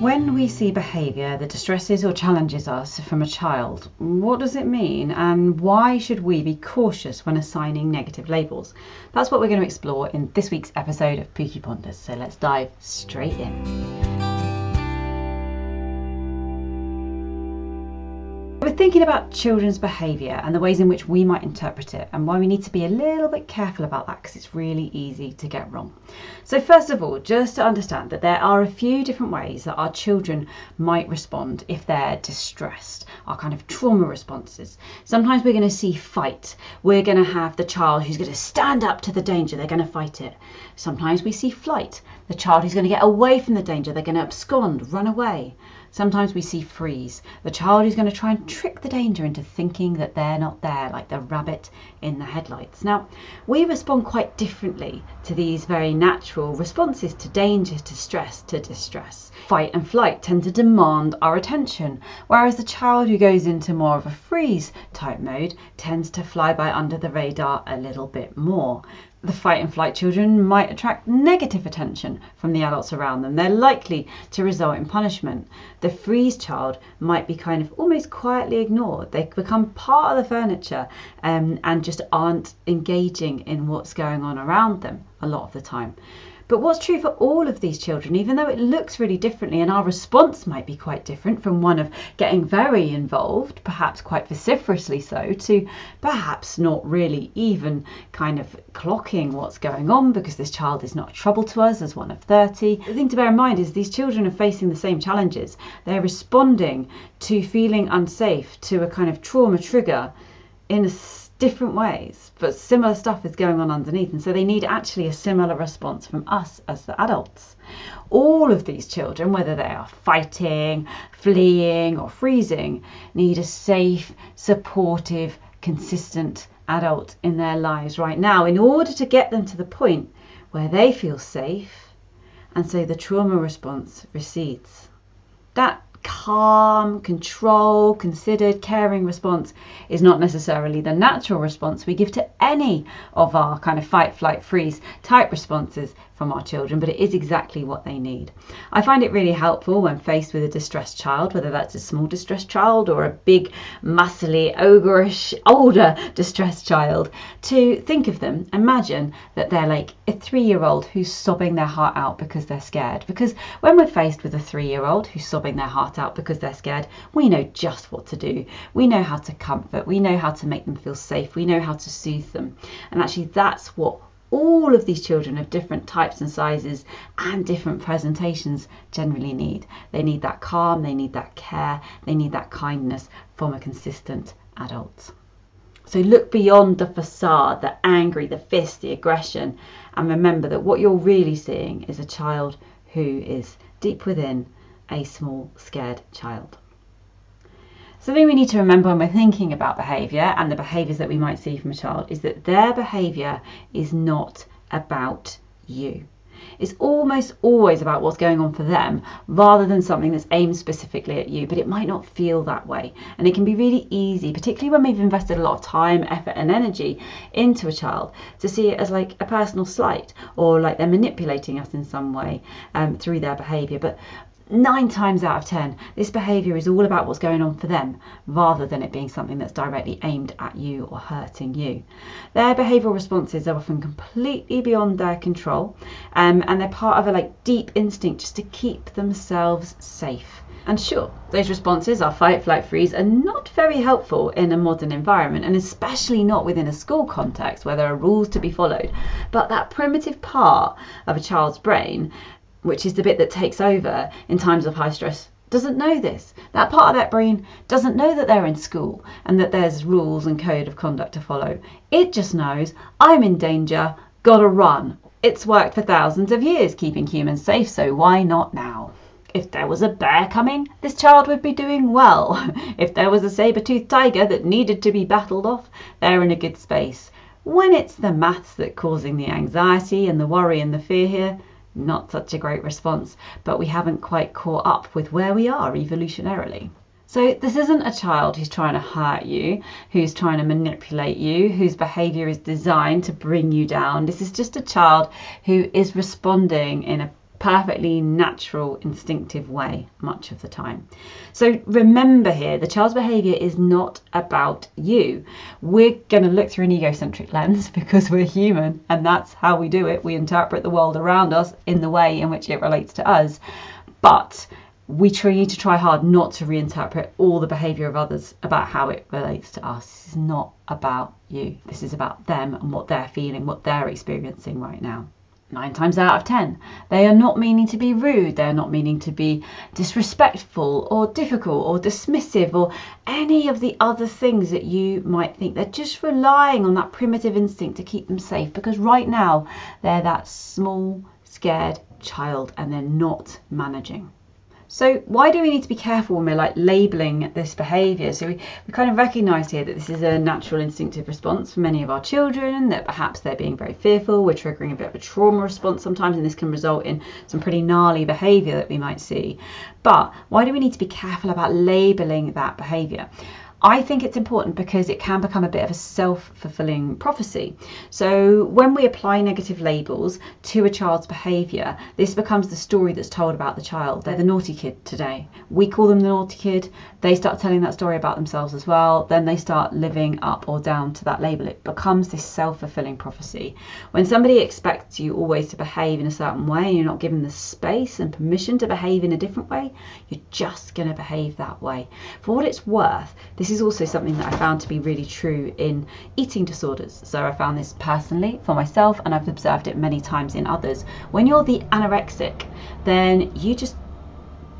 When we see behaviour that distresses or challenges us from a child, what does it mean and why should we be cautious when assigning negative labels? That's what we're going to explore in this week's episode of Pooky Ponders, so let's dive straight in. We're thinking about children's behaviour and the ways in which we might interpret it, and why we need to be a little bit careful about that because it's really easy to get wrong. So, first of all, just to understand that there are a few different ways that our children might respond if they're distressed, our kind of trauma responses. Sometimes we're going to see fight, we're going to have the child who's going to stand up to the danger, they're going to fight it. Sometimes we see flight, the child who's going to get away from the danger, they're going to abscond, run away. Sometimes we see freeze, the child who's going to try and trick the danger into thinking that they're not there, like the rabbit in the headlights. Now, we respond quite differently to these very natural responses to danger, to stress, to distress. Fight and flight tend to demand our attention, whereas the child who goes into more of a freeze type mode tends to fly by under the radar a little bit more the fight and flight children might attract negative attention from the adults around them. They're likely to result in punishment. The freeze child might be kind of almost quietly ignored. They become part of the furniture um, and just aren't engaging in what's going on around them a lot of the time. But what's true for all of these children, even though it looks really differently and our response might be quite different from one of getting very involved, perhaps quite vociferously so, to perhaps not really even kind of clocking what's going on because this child is not trouble to us as one of 30. The thing to bear in mind is these children are facing the same challenges. They're responding to feeling unsafe, to a kind of trauma trigger in a different ways, but similar stuff is going on underneath. And so they need actually a similar response from us as the adults. All of these children, whether they are fighting, fleeing, or freezing, need a safe, supportive, consistent adult in their lives right now in order to get them to the point where they feel safe and so the trauma response recedes. That calm, control, considered, caring response is not necessarily the natural response we give to any of our kind of fight, flight, freeze type responses from our children, but it is exactly what they need. I find it really helpful when faced with a distressed child, whether that's a small distressed child or a big, muscly, ogreish, older distressed child, to think of them, imagine that they're like a three year old who's sobbing their heart out because they're scared. Because when we're faced with a three year old who's sobbing their heart out because they're scared, we know just what to do. We know how to comfort, we know how to make them feel safe, we know how to soothe them. And actually, that's what all of these children of different types and sizes and different presentations generally need. They need that calm, they need that care, they need that kindness from a consistent adult. So look beyond the facade, the angry, the fist, the aggression, and remember that what you're really seeing is a child who is deep within a small, scared child. Something we need to remember when we're thinking about behaviour and the behaviours that we might see from a child is that their behaviour is not about you. It's almost always about what's going on for them rather than something that's aimed specifically at you, but it might not feel that way. And it can be really easy, particularly when we've invested a lot of time, effort, and energy into a child, to see it as like a personal slight or like they're manipulating us in some way um, through their behaviour. But nine times out of ten, this behaviour is all about what's going on for them rather than it being something that's directly aimed at you or hurting you. Their behavioural responses are often completely beyond their control um, and they're part of a like deep instinct just to keep themselves safe. And sure, those responses, our fight, flight, freeze, are not very helpful in a modern environment, and especially not within a school context where there are rules to be followed. But that primitive part of a child's brain which is the bit that takes over in times of high stress, doesn't know this. That part of that brain doesn't know that they're in school and that there's rules and code of conduct to follow. It just knows I'm in danger, gotta run. It's worked for thousands of years keeping humans safe, so why not now? If there was a bear coming, this child would be doing well. If there was a saber-toothed tiger that needed to be battled off, they're in a good space. When it's the maths that's causing the anxiety and the worry and the fear here, not such a great response, but we haven't quite caught up with where we are evolutionarily. So, this isn't a child who's trying to hurt you, who's trying to manipulate you, whose behavior is designed to bring you down. This is just a child who is responding in a perfectly natural, instinctive way much of the time. So remember here, the child's behaviour is not about you. We're going to look through an egocentric lens because we're human and that's how we do it. We interpret the world around us in the way in which it relates to us. But we try, need to try hard not to reinterpret all the behaviour of others about how it relates to us. This is not about you. This is about them and what they're feeling, what they're experiencing right now. Nine times out of ten, they are not meaning to be rude, they're not meaning to be disrespectful or difficult or dismissive or any of the other things that you might think. They're just relying on that primitive instinct to keep them safe because right now they're that small, scared child and they're not managing. So why do we need to be careful when we're like labeling this behaviour? So we, we kind of recognise here that this is a natural instinctive response for many of our children, that perhaps they're being very fearful, we're triggering a bit of a trauma response sometimes, and this can result in some pretty gnarly behaviour that we might see. But why do we need to be careful about labelling that behaviour? I think it's important because it can become a bit of a self fulfilling prophecy. So, when we apply negative labels to a child's behaviour, this becomes the story that's told about the child. They're the naughty kid today. We call them the naughty kid. They start telling that story about themselves as well. Then they start living up or down to that label. It becomes this self fulfilling prophecy. When somebody expects you always to behave in a certain way and you're not given the space and permission to behave in a different way, you're just going to behave that way. For what it's worth, this this is also something that I found to be really true in eating disorders. So I found this personally for myself, and I've observed it many times in others. When you're the anorexic, then you just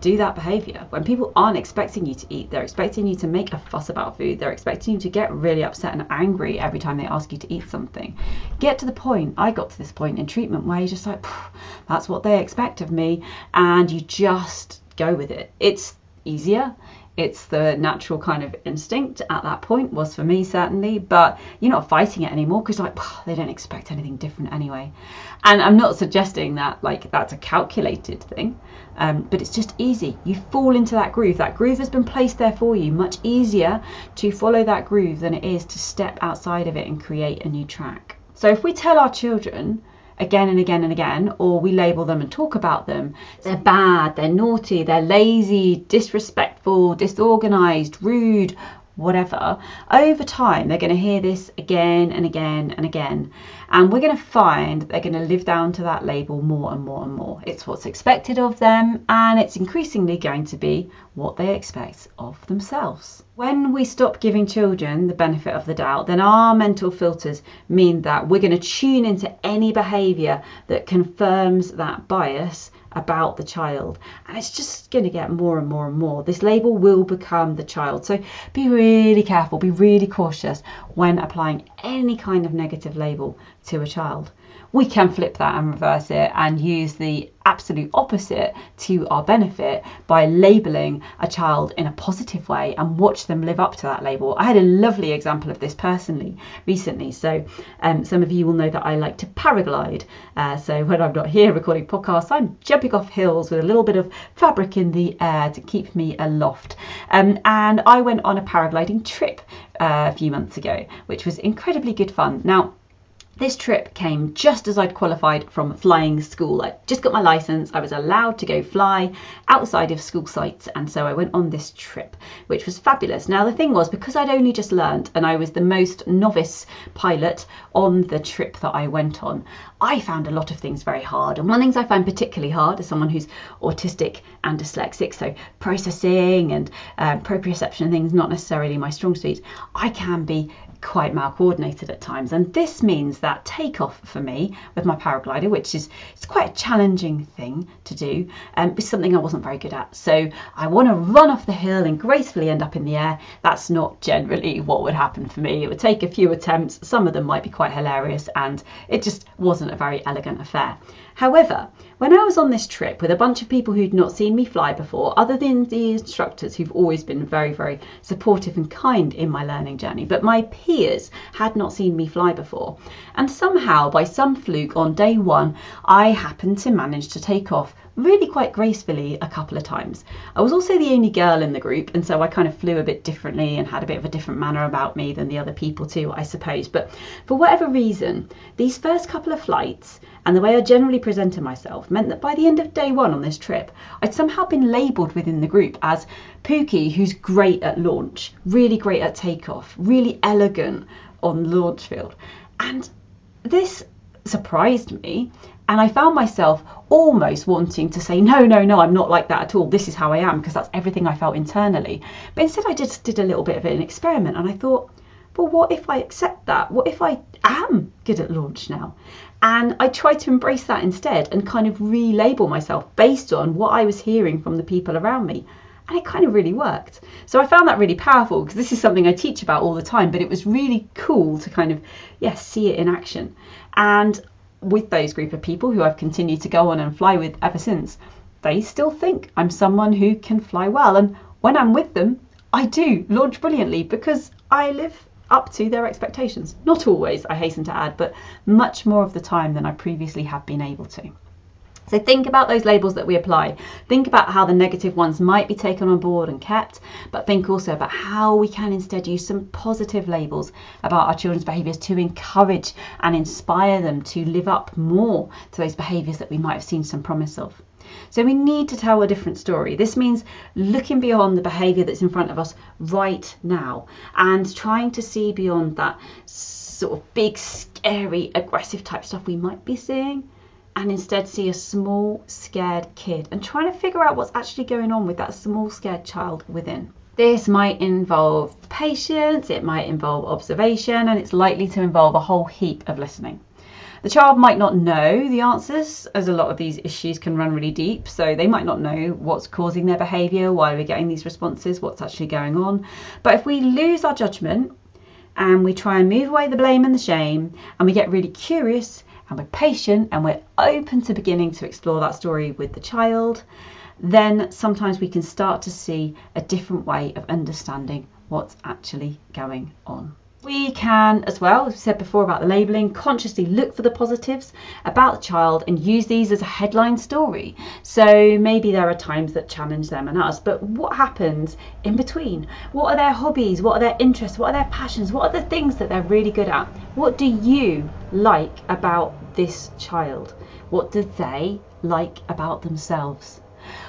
do that behavior. When people aren't expecting you to eat, they're expecting you to make a fuss about food, they're expecting you to get really upset and angry every time they ask you to eat something. Get to the point, I got to this point in treatment where you're just like, that's what they expect of me, and you just go with it. It's easier, it's the natural kind of instinct at that point was for me certainly. But you're not fighting it anymore because like they don't expect anything different anyway. And i'm not suggesting that like that's a calculated thing um, but it's just easy. You fall into that groove. That groove has been placed there for you. Much easier to follow that groove than it is to step outside of it and create a new track. So if we tell our children again and again and again, or we label them and talk about them. They're bad, they're naughty, they're lazy, disrespectful, disorganized, rude, whatever, over time they're going to hear this again and again and again. And we're going to find they're going to live down to that label more and more and more. It's what's expected of them, and it's increasingly going to be what they expect of themselves. When we stop giving children the benefit of the doubt, then our mental filters mean that we're going to tune into any behaviour that confirms that bias about the child. And it's just going to get more and more and more. This label will become the child. So be really careful be really cautious when applying any kind of negative label to a child we can flip that and reverse it and use the absolute opposite to our benefit by labeling a child in a positive way and watch them live up to that label. I had a lovely example of this personally recently. So, um, some of you will know that I like to paraglide. Uh, so, when I'm not here recording podcasts, I'm jumping off hills with a little bit of fabric in the air to keep me aloft. Um, and I went on a paragliding trip uh, a few months ago, which was incredibly good fun. Now, this trip came just as I'd qualified from flying school. I just got my license. I was allowed to go fly outside of school sites, and so I went on this trip, which was fabulous. Now, the thing was, because I'd only just learned and I was the most novice pilot on the trip that I went on, I found a lot of things very hard. And one of the things I find particularly hard as someone who's autistic and dyslexic, so processing and uh, proprioception and things not necessarily my strong suit, I can be quite malcoordinated at times and this means that takeoff for me with my paraglider which is it's quite a challenging thing to do um, it's something I wasn't very good at. So I want to run off the hill and gracefully end up in the air. That's not generally what would happen for me. It would take a few attempts. Some of them might be quite hilarious and it just wasn't a very elegant affair However, when I was on this trip with a bunch of people who'd not seen me fly before, other than the instructors who've always been very, very supportive and kind in my learning journey, but my peers had not seen me fly before. And somehow, by some fluke on day one, I happened to manage to take off really quite gracefully a couple of times. I was also the only girl in the group, and so I kind of flew a bit differently and had a bit of a different manner about me than the other people too, I suppose. But for whatever reason, these first couple of flights and the way I generally presented myself meant that by the end of day one on this trip, I'd somehow been labelled within the group as Pooky, who's great at launch, really great at takeoff, really elegant on launch field. And this surprised me and I found myself almost wanting to say, no, no, no, I'm not like that at all. This is how I am, because that's everything I felt internally. But instead, I just did a little bit of an experiment and I thought, well, what if I accept that? What if I am good at launch now? And I tried to embrace that instead and kind of relabel myself based on what I was hearing from the people around me. And it kind of really worked. So I found that really powerful because this is something I teach about all the time, but it was really cool to kind of, yes, yeah, see it in action. And with those group of people who I've continued to go on and fly with ever since, they still think I'm someone who can fly well. And when I'm with them, I do launch brilliantly because I live up to their expectations. Not always, I hasten to add, but much more of the time than I previously have been able to. So think about those labels that we apply. Think about how the negative ones might be taken on board and kept, but think also about how we can instead use some positive labels about our children's behaviours to encourage and inspire them to live up more to those behaviours that we might have seen some promise of. So we need to tell a different story. This means looking beyond the behaviour that's in front of us right now and trying to see beyond that sort of big, scary, aggressive type stuff we might be seeing and instead see a small, scared kid and trying to figure out what's actually going on with that small, scared child within. This might involve patience, it might involve observation, and it's likely to involve a whole heap of listening. The child might not know the answers, as a lot of these issues can run really deep, so they might not know what's causing their behaviour, why we're getting these responses, what's actually going on. But if we lose our judgment and we try and move away the blame and the shame, and we get really curious and we're patient and we're open to beginning to explore that story with the child, then sometimes we can start to see a different way of understanding what's actually going on. We can, as well, as we said before about the labelling, consciously look for the positives about the child and use these as a headline story. So maybe there are times that challenge them and us, but what happens in between? What are their hobbies? What are their interests? What are their passions? What are the things that they're really good at? What do you like about this child? What do they like about themselves?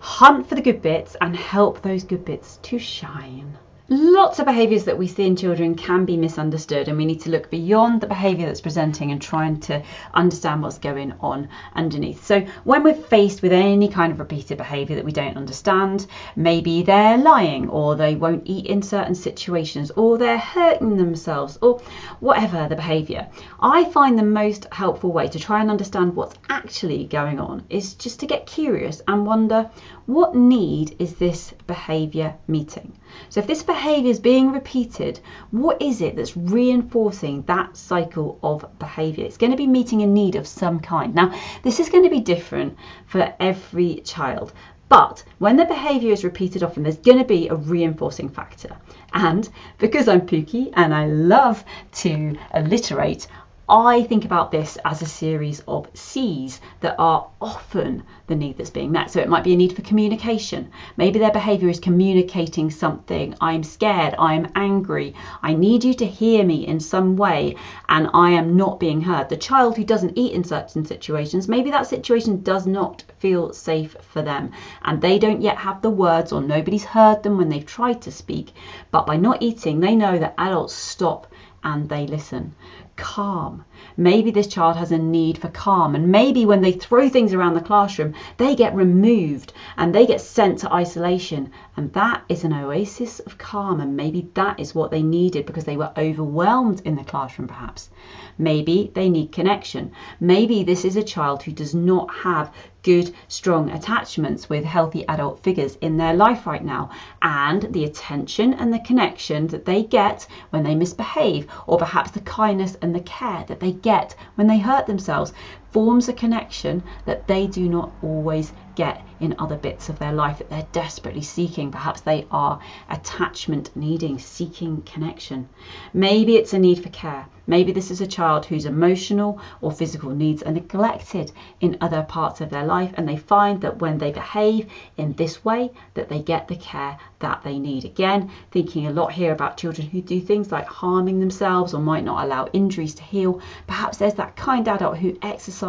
Hunt for the good bits and help those good bits to shine. Lots of behaviours that we see in children can be misunderstood, and we need to look beyond the behaviour that's presenting and trying to understand what's going on underneath. So, when we're faced with any kind of repeated behaviour that we don't understand, maybe they're lying, or they won't eat in certain situations, or they're hurting themselves, or whatever the behaviour, I find the most helpful way to try and understand what's actually going on is just to get curious and wonder what need is this behaviour meeting? So, if this behaviour is being repeated, what is it that's reinforcing that cycle of behaviour? It's going to be meeting a need of some kind. Now, this is going to be different for every child. But when the behaviour is repeated often, there's going to be a reinforcing factor. And because I'm Pooky and I love to alliterate, I think about this as a series of C's that are often the need that's being met. So it might be a need for communication. Maybe their behavior is communicating something. I'm scared. I'm angry. I need you to hear me in some way, and I am not being heard. The child who doesn't eat in certain situations, maybe that situation does not feel safe for them, and they don't yet have the words, or nobody's heard them when they've tried to speak. But by not eating, they know that adults stop and they listen calm. Maybe this child has a need for calm, and maybe when they throw things around the classroom, they get removed and they get sent to isolation. And that is an oasis of calm, and maybe that is what they needed because they were overwhelmed in the classroom, perhaps. Maybe they need connection. Maybe this is a child who does not have good, strong attachments with healthy adult figures in their life right now, and the attention and the connection that they get when they misbehave, or perhaps the kindness and the care that they get when they hurt themselves forms a connection that they do not always get in other bits of their life that they're desperately seeking. Perhaps they are attachment needing, seeking connection. Maybe it's a need for care. Maybe this is a child whose emotional or physical needs are neglected in other parts of their life and they find that when they behave in this way that they get the care that they need. Again, thinking a lot here about children who do things like harming themselves or might not allow injuries to heal. Perhaps there's that kind adult who exercises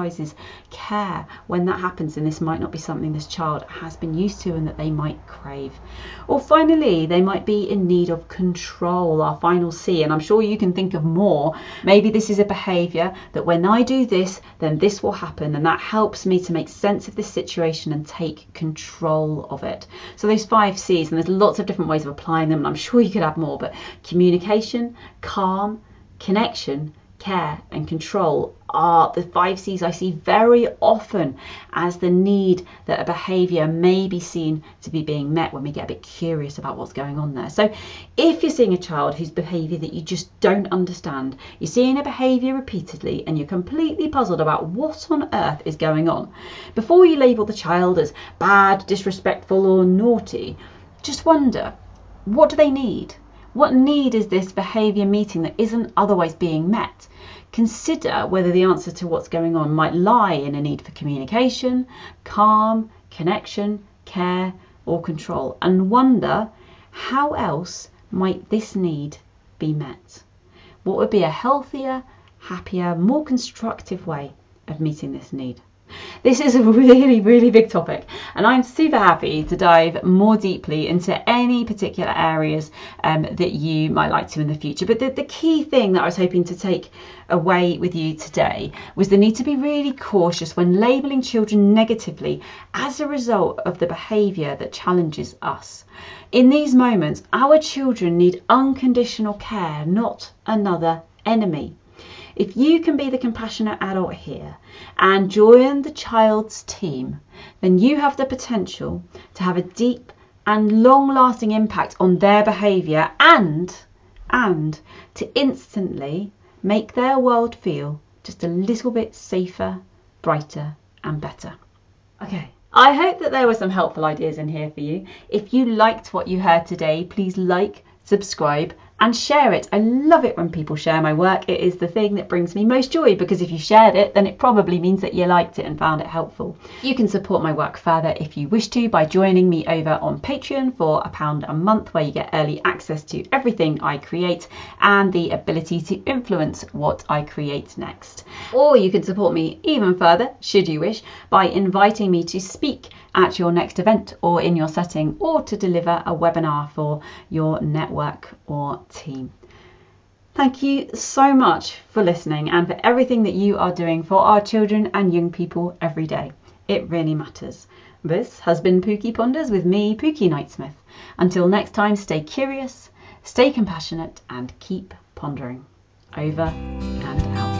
care when that happens and this might not be something this child has been used to and that they might crave. Or finally, they might be in need of control, our final C, and I'm sure you can think of more. Maybe this is a behaviour that when I do this, then this will happen, and that helps me to make sense of this situation and take control of it. So, those five C's, and there's lots of different ways of applying them, and I'm sure you could add more, but communication, calm, connection, care and control are the five C's I see very often as the need that a behaviour may be seen to be being met when we get a bit curious about what's going on there. So, if you're seeing a child whose behaviour that you just don't understand, you're seeing a behaviour repeatedly and you're completely puzzled about what on earth is going on, before you label the child as bad, disrespectful, or naughty, just wonder what do they need? What need is this behaviour meeting that isn't otherwise being met? Consider whether the answer to what's going on might lie in a need for communication, calm, connection, care, or control, and wonder how else might this need be met? What would be a healthier, happier, more constructive way of meeting this need? This is a really, really big topic, and I'm super happy to dive more deeply into any particular areas um, that you might like to in the future. But the, the key thing that I was hoping to take away with you today was the need to be really cautious when labelling children negatively as a result of the behaviour that challenges us. In these moments, our children need unconditional care, not another enemy. If you can be the compassionate adult here and join the child's team, then you have the potential to have a deep and long lasting impact on their behaviour and and to instantly make their world feel just a little bit safer, brighter and better. Okay. I hope that there were some helpful ideas in here for you. If you liked what you heard today, please like, subscribe and share it. I love it when people share my work. It is the thing that brings me most joy because if you shared it, then it probably means that you liked it and found it helpful. You can support my work further if you wish to by joining me over on Patreon for a pound a month, where you get early access to everything I create and the ability to influence what I create next. Or you can support me even further, should you wish, by inviting me to speak at your next event or in your setting or to deliver a webinar for your network or team. Thank you so much for listening and for everything that you are doing for our children and young people every day. It really matters. This has been Pooky Ponders with me, Pooky Knightsmith. Until next time, stay curious, stay compassionate, and keep pondering. Over and out.